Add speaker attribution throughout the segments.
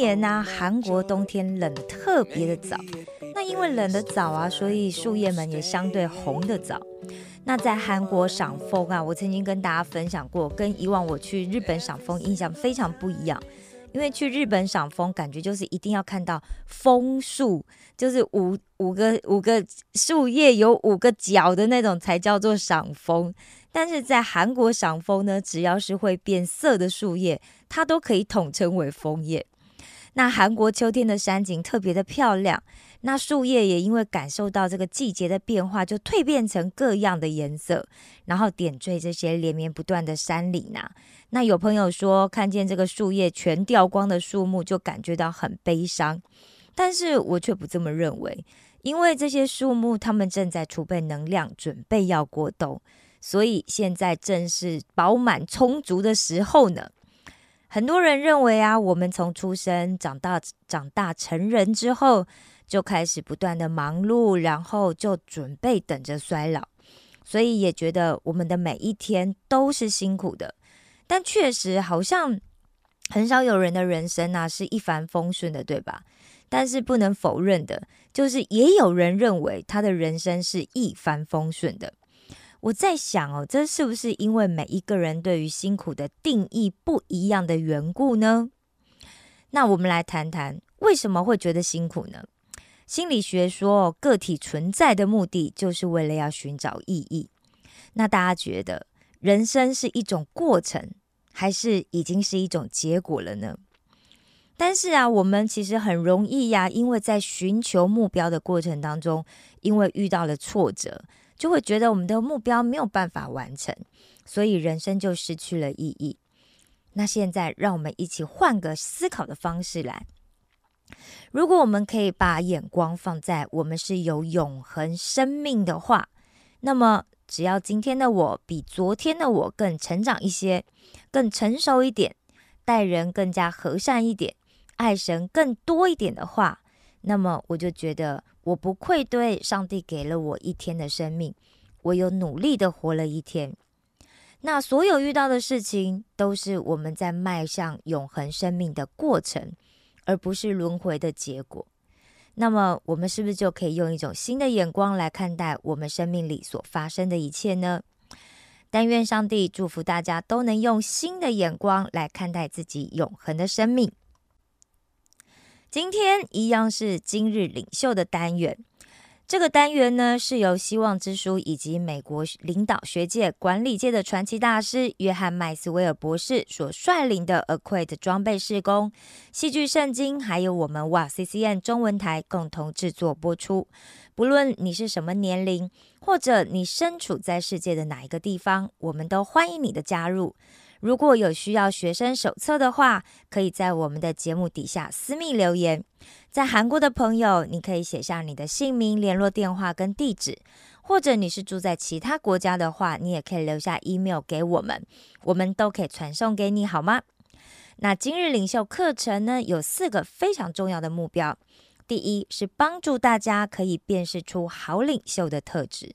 Speaker 1: 年呢、韩国冬天冷特别的早，那因为冷的早啊，所以树叶们也相对红的早。那在韩国赏枫啊，我曾经跟大家分享过，跟以往我去日本赏枫印象非常不一样。因为去日本赏枫，感觉就是一定要看到枫树，就是五五个五个树叶有五个角的那种才叫做赏枫。但是在韩国赏枫呢，只要是会变色的树叶，它都可以统称为枫叶。那韩国秋天的山景特别的漂亮，那树叶也因为感受到这个季节的变化，就蜕变成各样的颜色，然后点缀这些连绵不断的山岭呐、那有朋友说，看见这个树叶全掉光的树木，就感觉到很悲伤，但是我却不这么认为，因为这些树木它们正在储备能量，准备要过冬，所以现在正是饱满充足的时候呢。很多人认为啊，我们从出生、长大、长大成人之后，就开始不断的忙碌，然后就准备等着衰老，所以也觉得我们的每一天都是辛苦的。但确实好像很少有人的人生啊是一帆风顺的，对吧？但是不能否认的，就是也有人认为他的人生是一帆风顺的。我在想哦，这是不是因为每一个人对于辛苦的定义不一样的缘故呢？那我们来谈谈为什么会觉得辛苦呢？心理学说，个体存在的目的就是为了要寻找意义。那大家觉得人生是一种过程，还是已经是一种结果了呢？但是啊，我们其实很容易呀、因为在寻求目标的过程当中，因为遇到了挫折，就会觉得我们的目标没有办法完成，所以人生就失去了意义。那现在，让我们一起换个思考的方式来。如果我们可以把眼光放在我们是有永恒生命的话，那么只要今天的我比昨天的我更成长一些，更成熟一点，待人更加和善一点，爱神更多一点的话，那么我就觉得我不愧对上帝给了我一天的生命，我有努力的活了一天。那所有遇到的事情，都是我们在迈向永恒生命的过程，而不是轮回的结果。那么，我们是不是就可以用一种新的眼光来看待我们生命里所发生的一切呢？但愿上帝祝福大家都能用新的眼光来看待自己永恒的生命。今天一样是今日领袖的单元。这个单元呢，是由希望之书以及美国领导学界、管理界的传奇大师约翰麦斯威尔博士所率领的 Acquit 装备施工、戏剧圣经，还有我们哇 CCN 中文台共同制作播出。不论你是什么年龄，或者你身处在世界的哪一个地方，我们都欢迎你的加入。如果有需要学生手册的话，可以在我们的节目底下私密留言。在韩国的朋友，你可以写下你的姓名、联络电话跟地址，或者你是住在其他国家的话，你也可以留下 email 给我们，我们都可以传送给你，好吗？那今日领袖课程呢，有四个非常重要的目标。第一是帮助大家可以辨识出好领袖的特质；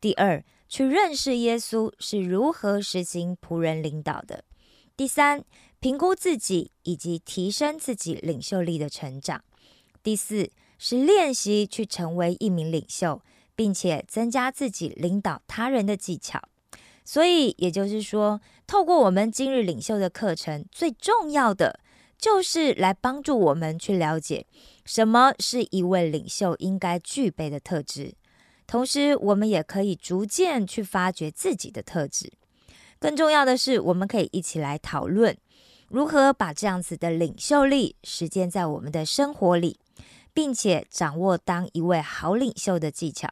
Speaker 1: 第二，去认识耶稣是如何实行仆人领导的；第三，评估自己以及提升自己领袖力的成长；第四是练习去成为一名领袖，并且增加自己领导他人的技巧。所以，也就是说，透过我们今日领袖的课程，最重要的就是来帮助我们去了解什么是一位领袖应该具备的特质。同时，我们也可以逐渐去发掘自己的特质。更重要的是，我们可以一起来讨论如何把这样子的领袖力实践在我们的生活里，并且掌握当一位好领袖的技巧。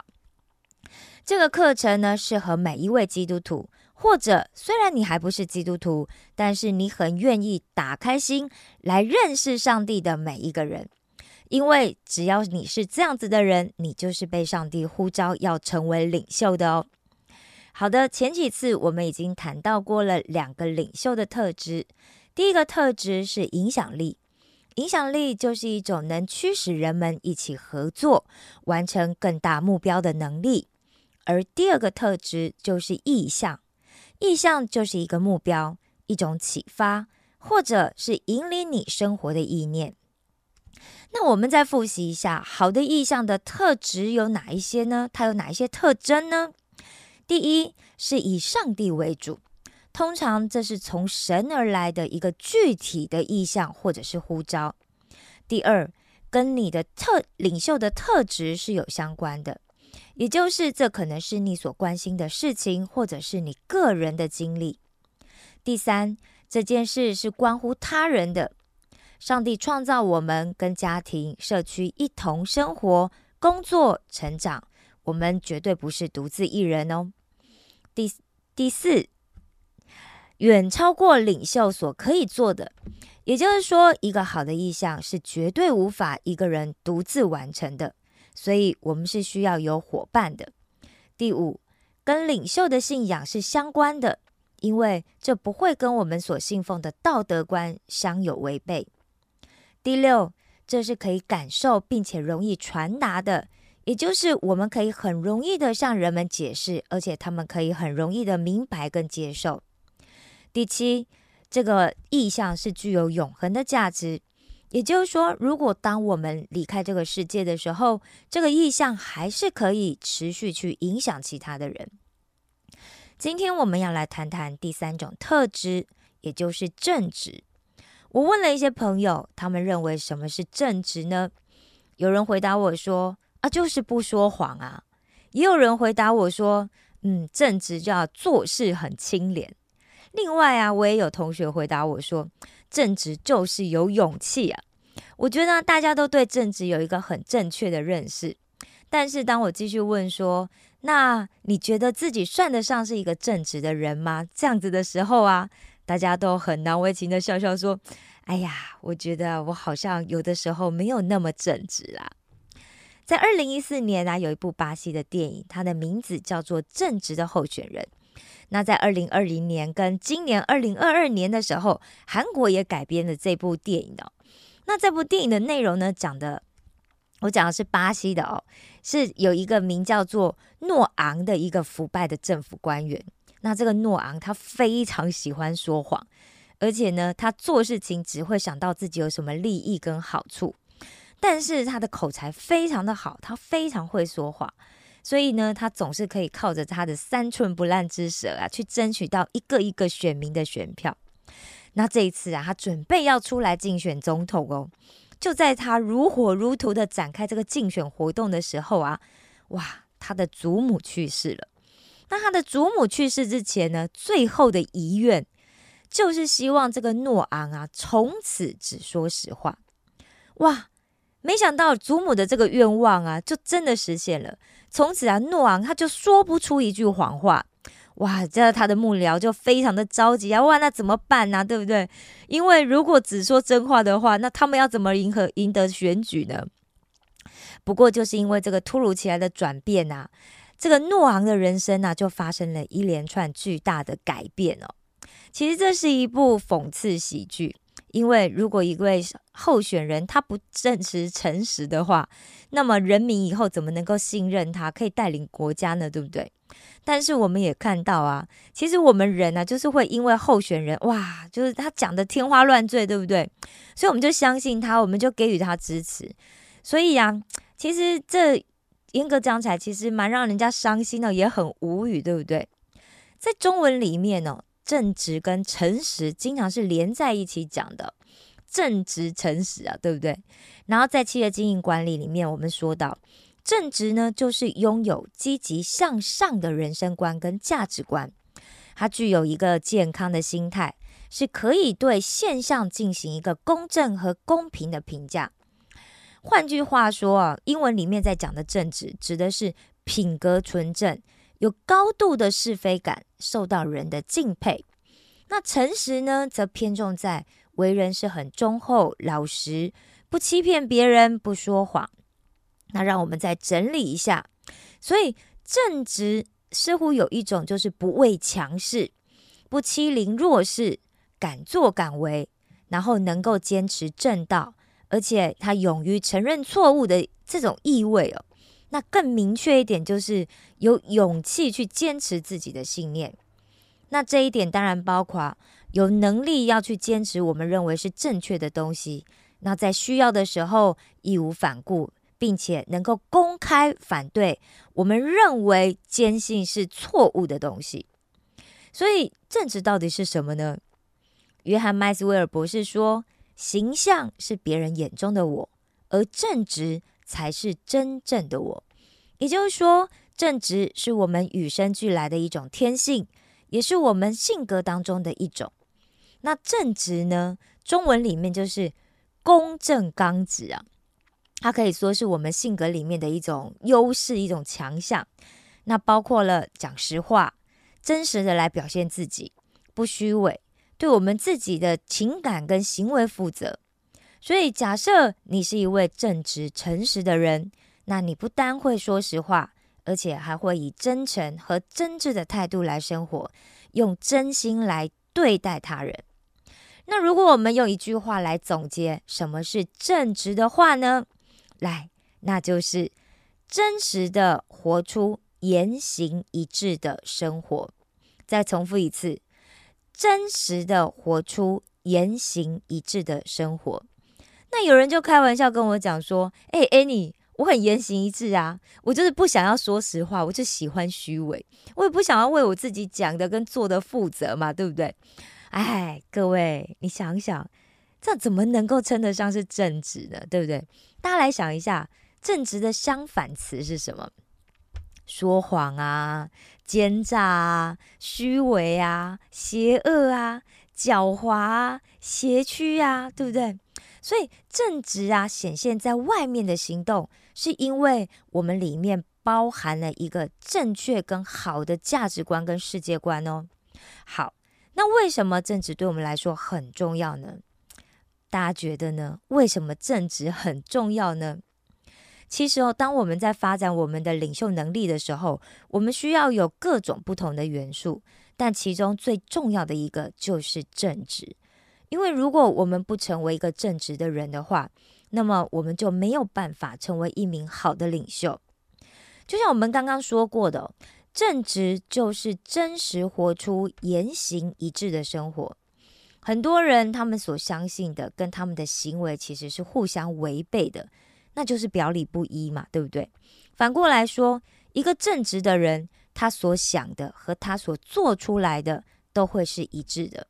Speaker 1: 这个课程呢，适合每一位基督徒，或者虽然你还不是基督徒，但是你很愿意打开心来认识上帝的每一个人，因为只要你是这样子的人，你就是被上帝呼召要成为领袖的哦。好的，前几次我们已经谈到过了两个领袖的特质。第一个特质是影响力，影响力就是一种能驱使人们一起合作，完成更大目标的能力。而第二个特质就是意向，意向就是一个目标，一种启发，或者是引领你生活的意念。那我们再复习一下，好的意向的特质有哪一些呢？它有哪一些特征呢？第一是以上帝为主，通常这是从神而来的一个具体的意向或者是呼召。第二，跟你的特领袖的特质是有相关的，也就是这可能是你所关心的事情，或者是你个人的经历。第三，这件事是关乎他人的，上帝创造我们跟家庭、社区一同生活、工作、成长，我们绝对不是独自一人哦。第第四，远超过领袖所可以做的，也就是说，一个好的意向是绝对无法一个人独自完成的，所以我们是需要有伙伴的。第五，跟领袖的信仰是相关的，因为这不会跟我们所信奉的道德观相有违背。第六，这是可以感受并且容易传达的。也就是我们可以很容易的向人们解释，而且他们可以很容易的明白跟接受。第七，这个意向是具有永恒的价值，也就是说，如果当我们离开这个世界的时候，这个意向还是可以持续去影响其他的人。今天我们要来谈谈第三种特质，也就是正直。我问了一些朋友，他们认为什么是正直呢？有人回答我说。啊，就是不说谎啊！也有人回答我说：“嗯，正直就要做事很清廉。”另外啊，我也有同学回答我说：“正直就是有勇气啊！”我觉得大家都对正直有一个很正确的认识。但是当我继续问说：“那你觉得自己算得上是一个正直的人吗？”这样子的时候啊，大家都很难为情的笑笑说：“哎呀，我觉得我好像有的时候没有那么正直啦。”在二零一四年呢，有一部巴西的电影，它的名字叫做《正直的候选人》。那在二零二零年跟今年二零二二年的时候，韩国也改编了这部电影的。那这部电影的内容呢，讲的我讲的是巴西的哦，是有一个名叫做诺昂的一个腐败的政府官员。那这个诺昂他非常喜欢说谎，而且呢，他做事情只会想到自己有什么利益跟好处。但是他的口才非常的好，他非常会说话，所以呢，他总是可以靠着他的三寸不烂之舌啊，去争取到一个一个选民的选票。那这一次啊，他准备要出来竞选总统哦，就在他如火如荼的展开这个竞选活动的时候啊，哇，他的祖母去世了。那他的祖母去世之前呢，最后的遗愿就是希望这个诺昂啊，从此只说实话。哇！没想到祖母的这个愿望啊，就真的实现了。从此啊，诺昂他就说不出一句谎话。哇，这他的幕僚就非常的着急啊！哇，那怎么办呢？对不对？因为如果只说真话的话，那他们要怎么赢和赢得选举呢？不过就是因为这个突如其来的转变啊，这个诺昂的人生呢，就发生了一连串巨大的改变哦。其实这是一部讽刺喜剧。因为如果一位候选人他不正直诚实的话，那么人民以后怎么能够信任他，可以带领国家呢？对不对？但是我们也看到啊，其实我们人呢，就是会因为候选人哇，就是他讲的天花乱坠，对不对？所以我们就相信他，我们就给予他支持。所以啊，其实这严格讲起来，其实蛮让人家伤心的，也很无语，对不对？在中文里面呢。正直跟诚实经常是连在一起讲的，正直诚实啊，对不对？然后在企业经营管理里面，我们说到正直呢，就是拥有积极向上的人生观跟价值观，它具有一个健康的心态，是可以对现象进行一个公正和公平的评价。换句话说啊，英文里面在讲的正直，指的是品格纯正。有高度的是非感，受到人的敬佩。那诚实呢，则偏重在为人是很忠厚老实，不欺骗别人，不说谎。那让我们再整理一下，所以正直似乎有一种就是不畏强势，不欺凌弱势，敢作敢为，然后能够坚持正道，而且他勇于承认错误的这种意味哦。那更明确一点，就是有勇气去坚持自己的信念。那这一点当然包括有能力要去坚持我们认为是正确的东西。那在需要的时候义无反顾，并且能够公开反对我们认为坚信是错误的东西。所以正直到底是什么呢？约翰麦斯威尔博士说：“形象是别人眼中的我，而正直。”才是真正的我，也就是说，正直是我们与生俱来的一种天性，也是我们性格当中的一种。那正直呢？中文里面就是公正刚直啊，它可以说是我们性格里面的一种优势、一种强项。那包括了讲实话、真实的来表现自己，不虚伪，对我们自己的情感跟行为负责。所以，假设你是一位正直、诚实的人，那你不单会说实话，而且还会以真诚和真挚的态度来生活，用真心来对待他人。那如果我们用一句话来总结什么是正直的话呢？来，那就是真实的活出言行一致的生活。再重复一次，真实的活出言行一致的生活。那有人就开玩笑跟我讲说：“哎，Annie，我很言行一致啊，我就是不想要说实话，我就喜欢虚伪，我也不想要为我自己讲的跟做的负责嘛，对不对？哎，各位，你想想，这怎么能够称得上是正直呢？对不对？大家来想一下，正直的相反词是什么？说谎啊，奸诈啊，虚伪啊，邪恶啊，狡猾啊，邪曲啊，对不对？”所以正直啊，显现在外面的行动，是因为我们里面包含了一个正确跟好的价值观跟世界观哦。好，那为什么正直对我们来说很重要呢？大家觉得呢？为什么正直很重要呢？其实哦，当我们在发展我们的领袖能力的时候，我们需要有各种不同的元素，但其中最重要的一个就是正直。因为如果我们不成为一个正直的人的话，那么我们就没有办法成为一名好的领袖。就像我们刚刚说过的，正直就是真实活出言行一致的生活。很多人他们所相信的跟他们的行为其实是互相违背的，那就是表里不一嘛，对不对？反过来说，一个正直的人，他所想的和他所做出来的都会是一致的。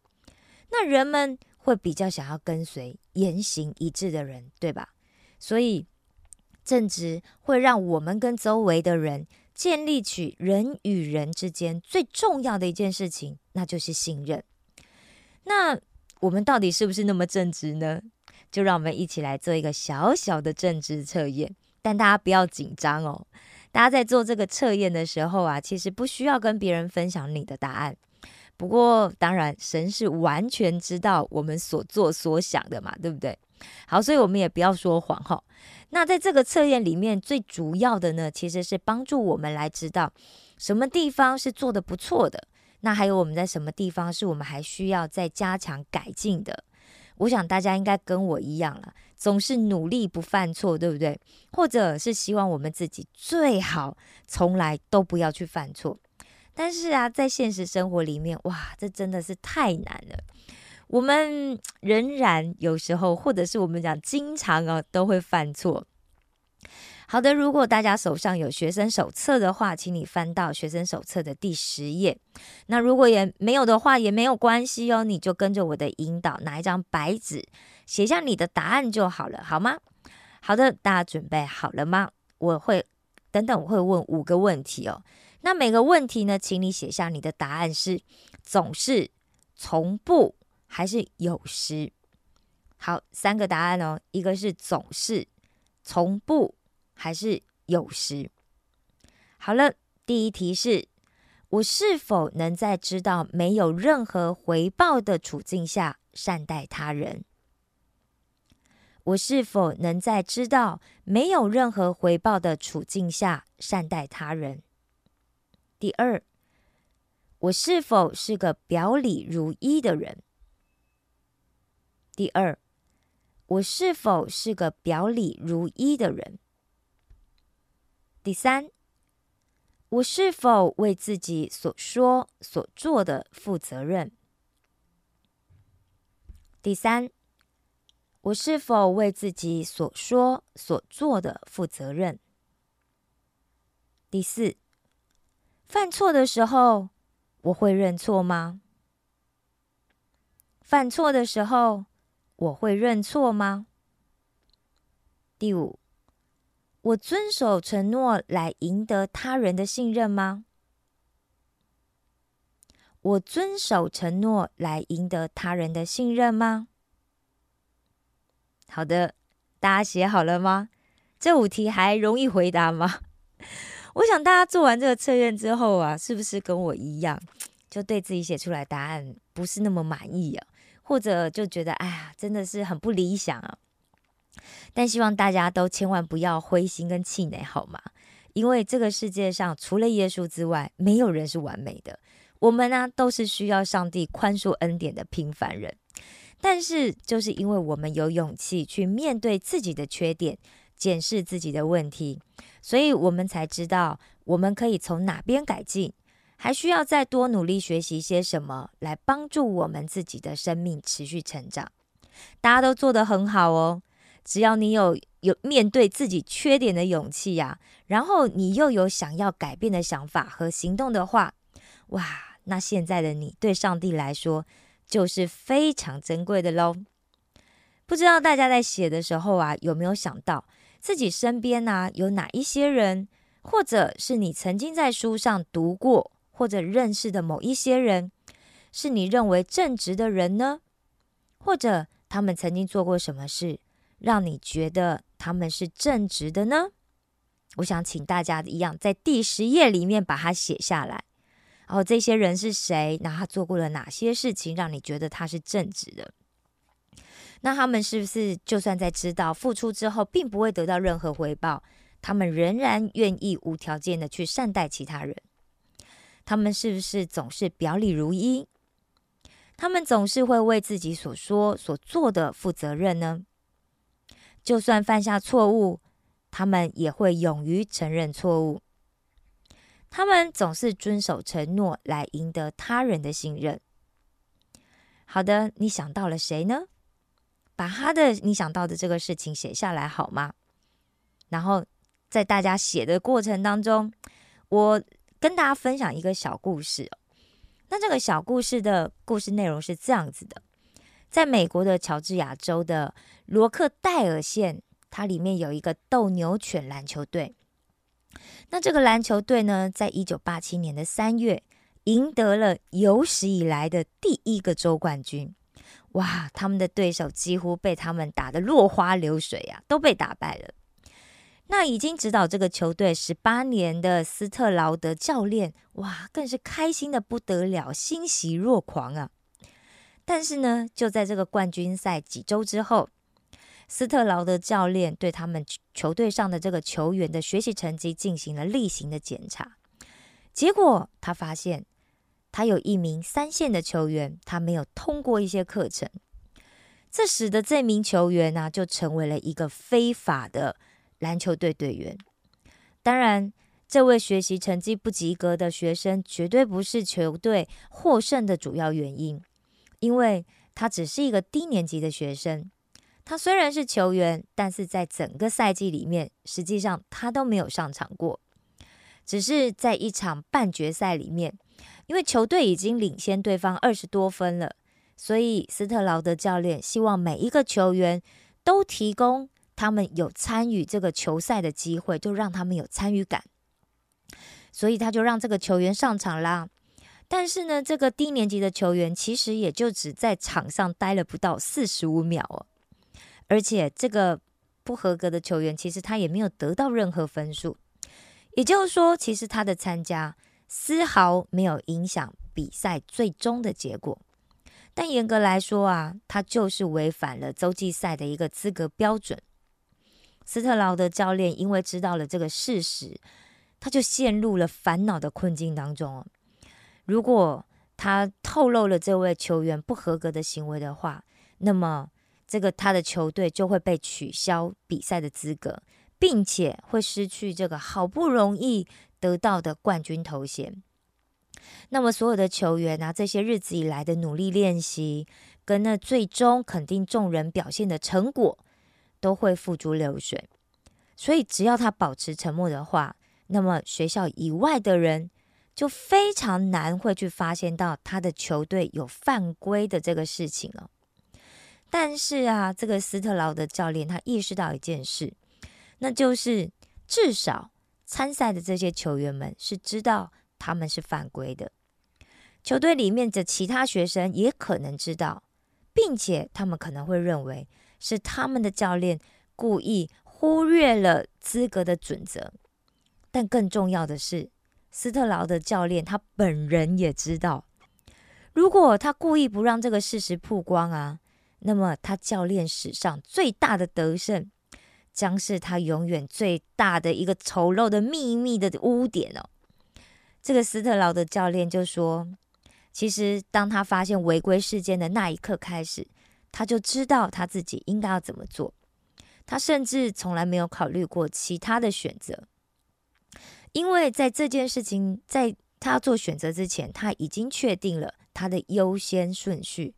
Speaker 1: 那人们会比较想要跟随言行一致的人，对吧？所以正直会让我们跟周围的人建立起人与人之间最重要的一件事情，那就是信任。那我们到底是不是那么正直呢？就让我们一起来做一个小小的政治测验。但大家不要紧张哦，大家在做这个测验的时候啊，其实不需要跟别人分享你的答案。不过，当然，神是完全知道我们所做所想的嘛，对不对？好，所以我们也不要说谎哈。那在这个测验里面，最主要的呢，其实是帮助我们来知道什么地方是做的不错的，那还有我们在什么地方是我们还需要再加强改进的。我想大家应该跟我一样了，总是努力不犯错，对不对？或者是希望我们自己最好从来都不要去犯错。但是啊，在现实生活里面，哇，这真的是太难了。我们仍然有时候，或者是我们讲经常啊，都会犯错。好的，如果大家手上有学生手册的话，请你翻到学生手册的第十页。那如果也没有的话，也没有关系哦，你就跟着我的引导，拿一张白纸，写下你的答案就好了，好吗？好的，大家准备好了吗？我会等等，我会问五个问题哦。那每个问题呢，请你写下你的答案是总是、从不还是有时。好，三个答案哦，一个是总是、从不还是有时。好了，第一题是我是否能在知道没有任何回报的处境下善待他人？我是否能在知道没有任何回报的处境下善待他人？第二，我是否是个表里如一的人？第二，我是否是个表里如一的人？第三，我是否为自己所说所做的负责任？第三。我是否为自己所说所做的负责任？第四，犯错的时候我会认错吗？犯错的时候我会认错吗？第五，我遵守承诺来赢得他人的信任吗？我遵守承诺来赢得他人的信任吗？好的，大家写好了吗？这五题还容易回答吗？我想大家做完这个测验之后啊，是不是跟我一样，就对自己写出来答案不是那么满意啊？或者就觉得哎呀，真的是很不理想啊？但希望大家都千万不要灰心跟气馁，好吗？因为这个世界上除了耶稣之外，没有人是完美的。我们呢，都是需要上帝宽恕恩典的平凡人。但是，就是因为我们有勇气去面对自己的缺点，检视自己的问题，所以我们才知道我们可以从哪边改进，还需要再多努力学习些什么，来帮助我们自己的生命持续成长。大家都做得很好哦，只要你有有面对自己缺点的勇气呀，然后你又有想要改变的想法和行动的话，哇，那现在的你对上帝来说。就是非常珍贵的喽。不知道大家在写的时候啊，有没有想到自己身边呢有哪一些人，或者是你曾经在书上读过或者认识的某一些人，是你认为正直的人呢？或者他们曾经做过什么事，让你觉得他们是正直的呢？我想请大家一样，在第十页里面把它写下来。然后这些人是谁？那他做过了哪些事情，让你觉得他是正直的？那他们是不是就算在知道付出之后，并不会得到任何回报，他们仍然愿意无条件的去善待其他人？他们是不是总是表里如一？他们总是会为自己所说所做的负责任呢？就算犯下错误，他们也会勇于承认错误。他们总是遵守承诺来赢得他人的信任。好的，你想到了谁呢？把他的你想到的这个事情写下来好吗？然后在大家写的过程当中，我跟大家分享一个小故事。那这个小故事的故事内容是这样子的：在美国的乔治亚州的罗克戴尔县，它里面有一个斗牛犬篮球队。那这个篮球队呢，在一九八七年的三月，赢得了有史以来的第一个州冠军。哇，他们的对手几乎被他们打得落花流水啊，都被打败了。那已经指导这个球队十八年的斯特劳德教练，哇，更是开心的不得了，欣喜若狂啊。但是呢，就在这个冠军赛几周之后。斯特劳的教练对他们球队上的这个球员的学习成绩进行了例行的检查，结果他发现他有一名三线的球员，他没有通过一些课程，这使得这名球员呢就成为了一个非法的篮球队队员。当然，这位学习成绩不及格的学生绝对不是球队获胜的主要原因，因为他只是一个低年级的学生。他虽然是球员，但是在整个赛季里面，实际上他都没有上场过。只是在一场半决赛里面，因为球队已经领先对方二十多分了，所以斯特劳德教练希望每一个球员都提供他们有参与这个球赛的机会，就让他们有参与感。所以他就让这个球员上场啦。但是呢，这个低年级的球员其实也就只在场上待了不到四十五秒哦。而且这个不合格的球员，其实他也没有得到任何分数，也就是说，其实他的参加丝毫没有影响比赛最终的结果。但严格来说啊，他就是违反了洲际赛的一个资格标准。斯特劳的教练因为知道了这个事实，他就陷入了烦恼的困境当中哦。如果他透露了这位球员不合格的行为的话，那么这个他的球队就会被取消比赛的资格，并且会失去这个好不容易得到的冠军头衔。那么所有的球员啊，这些日子以来的努力练习，跟那最终肯定众人表现的成果。都会付诸流水，所以只要他保持沉默的话，那么学校以外的人就非常难会去发现到他的球队有犯规的这个事情了。但是啊，这个斯特劳的教练他意识到一件事，那就是至少参赛的这些球员们是知道他们是犯规的，球队里面的其他学生也可能知道，并且他们可能会认为。是他们的教练故意忽略了资格的准则，但更重要的是，斯特劳的教练他本人也知道，如果他故意不让这个事实曝光啊，那么他教练史上最大的得胜，将是他永远最大的一个丑陋的秘密的污点哦。这个斯特劳的教练就说，其实当他发现违规事件的那一刻开始。他就知道他自己应该要怎么做，他甚至从来没有考虑过其他的选择，因为在这件事情在他做选择之前，他已经确定了他的优先顺序。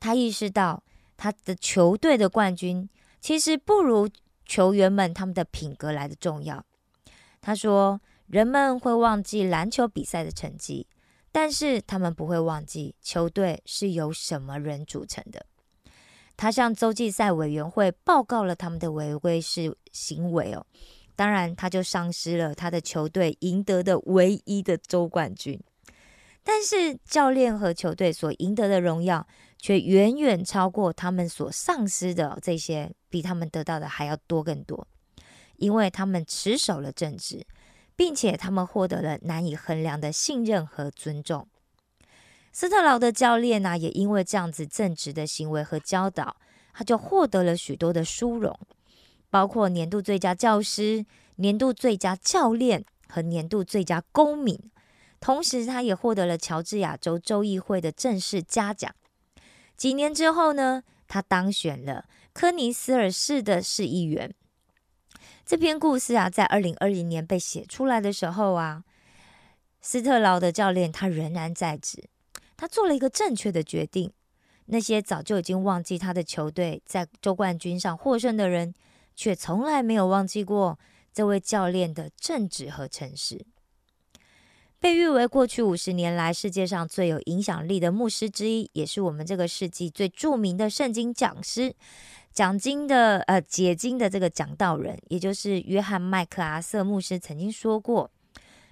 Speaker 1: 他意识到他的球队的冠军其实不如球员们他们的品格来的重要。他说：“人们会忘记篮球比赛的成绩，但是他们不会忘记球队是由什么人组成的。”他向洲际赛委员会报告了他们的违规事行为哦，当然他就丧失了他的球队赢得的唯一的州冠军。但是教练和球队所赢得的荣耀却远远超过他们所丧失的这些，比他们得到的还要多更多，因为他们持守了正直，并且他们获得了难以衡量的信任和尊重。斯特劳的教练呢，也因为这样子正直的行为和教导，他就获得了许多的殊荣，包括年度最佳教师、年度最佳教练和年度最佳公民。同时，他也获得了乔治亚州州议会的正式嘉奖。几年之后呢，他当选了科尼斯尔市的市议员。这篇故事啊，在二零二零年被写出来的时候啊，斯特劳的教练他仍然在职。他做了一个正确的决定。那些早就已经忘记他的球队在周冠军上获胜的人，却从来没有忘记过这位教练的正直和诚实。被誉为过去五十年来世界上最有影响力的牧师之一，也是我们这个世纪最著名的圣经讲师、讲经的呃解经的这个讲道人，也就是约翰麦克阿瑟牧师曾经说过：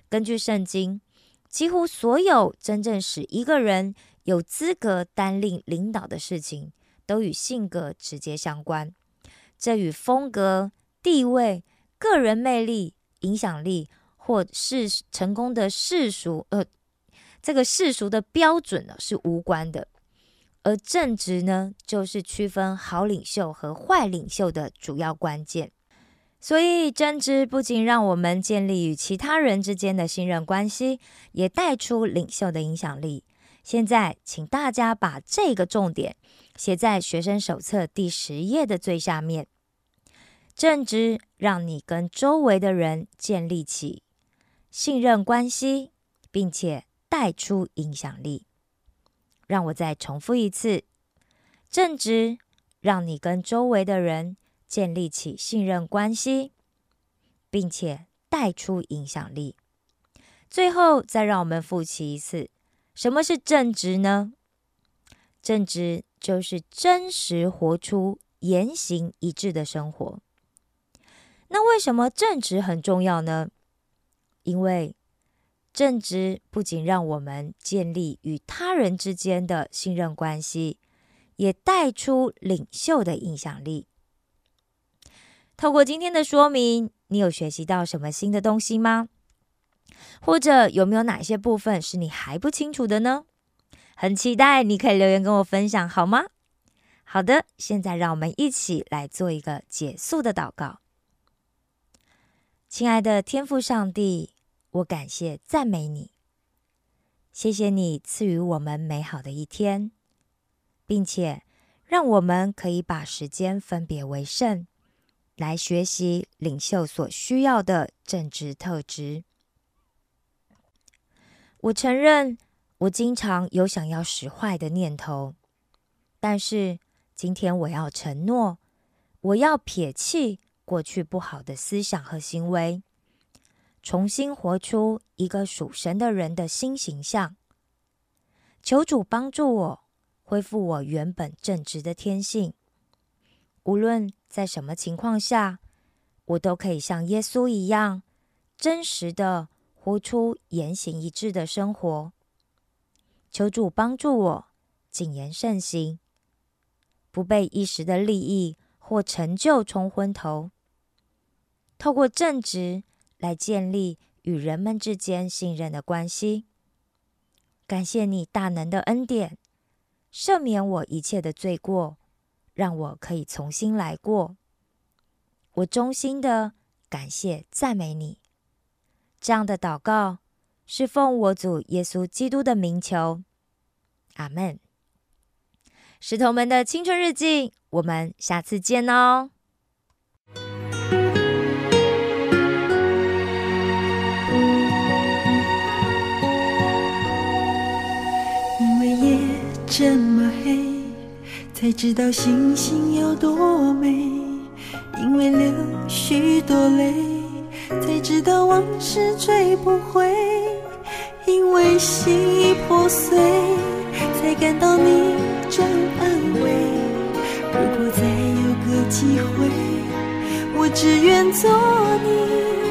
Speaker 1: 根据圣经。几乎所有真正使一个人有资格担任领导的事情，都与性格直接相关。这与风格、地位、个人魅力、影响力，或是成功的世俗呃这个世俗的标准呢是无关的。而正直呢，就是区分好领袖和坏领袖的主要关键。所以，正直不仅让我们建立与其他人之间的信任关系，也带出领袖的影响力。现在，请大家把这个重点写在学生手册第十页的最下面。正直让你跟周围的人建立起信任关系，并且带出影响力。让我再重复一次：正直让你跟周围的人。建立起信任关系，并且带出影响力。最后，再让我们复习一次：什么是正直呢？正直就是真实活出言行一致的生活。那为什么正直很重要呢？因为正直不仅让我们建立与他人之间的信任关系，也带出领袖的影响力。透过今天的说明，你有学习到什么新的东西吗？或者有没有哪些部分是你还不清楚的呢？很期待你可以留言跟我分享，好吗？好的，现在让我们一起来做一个结束的祷告。亲爱的天父上帝，我感谢赞美你，谢谢你赐予我们美好的一天，并且让我们可以把时间分别为圣，来学习领袖所需要的正直特质。我承认，我经常有想要使坏的念头，但是。今天我要承诺，我要撇弃过去不好的思想和行为，重新活出一个属神的人的新形象。求主帮助我恢复我原本正直的天性。无论在什么情况下，我都可以像耶稣一样，真实的活出言行一致的生活。求主帮助我谨言慎行。不被一时的利益或成就冲昏头，透过正直来建立与人们之间信任的关系。感谢你大能的恩典，赦免我一切的罪过，让我可以重新来过。我衷心的感谢赞美你。这样的祷告是奉我主耶稣基督的名求。阿门。石头们的青春日记，我们下次见哦。
Speaker 2: 因为夜这么黑，才知道星星有多美；因为流许多泪，才知道往事追不回；因为心已破碎，才感到你。真机会，我只愿做你。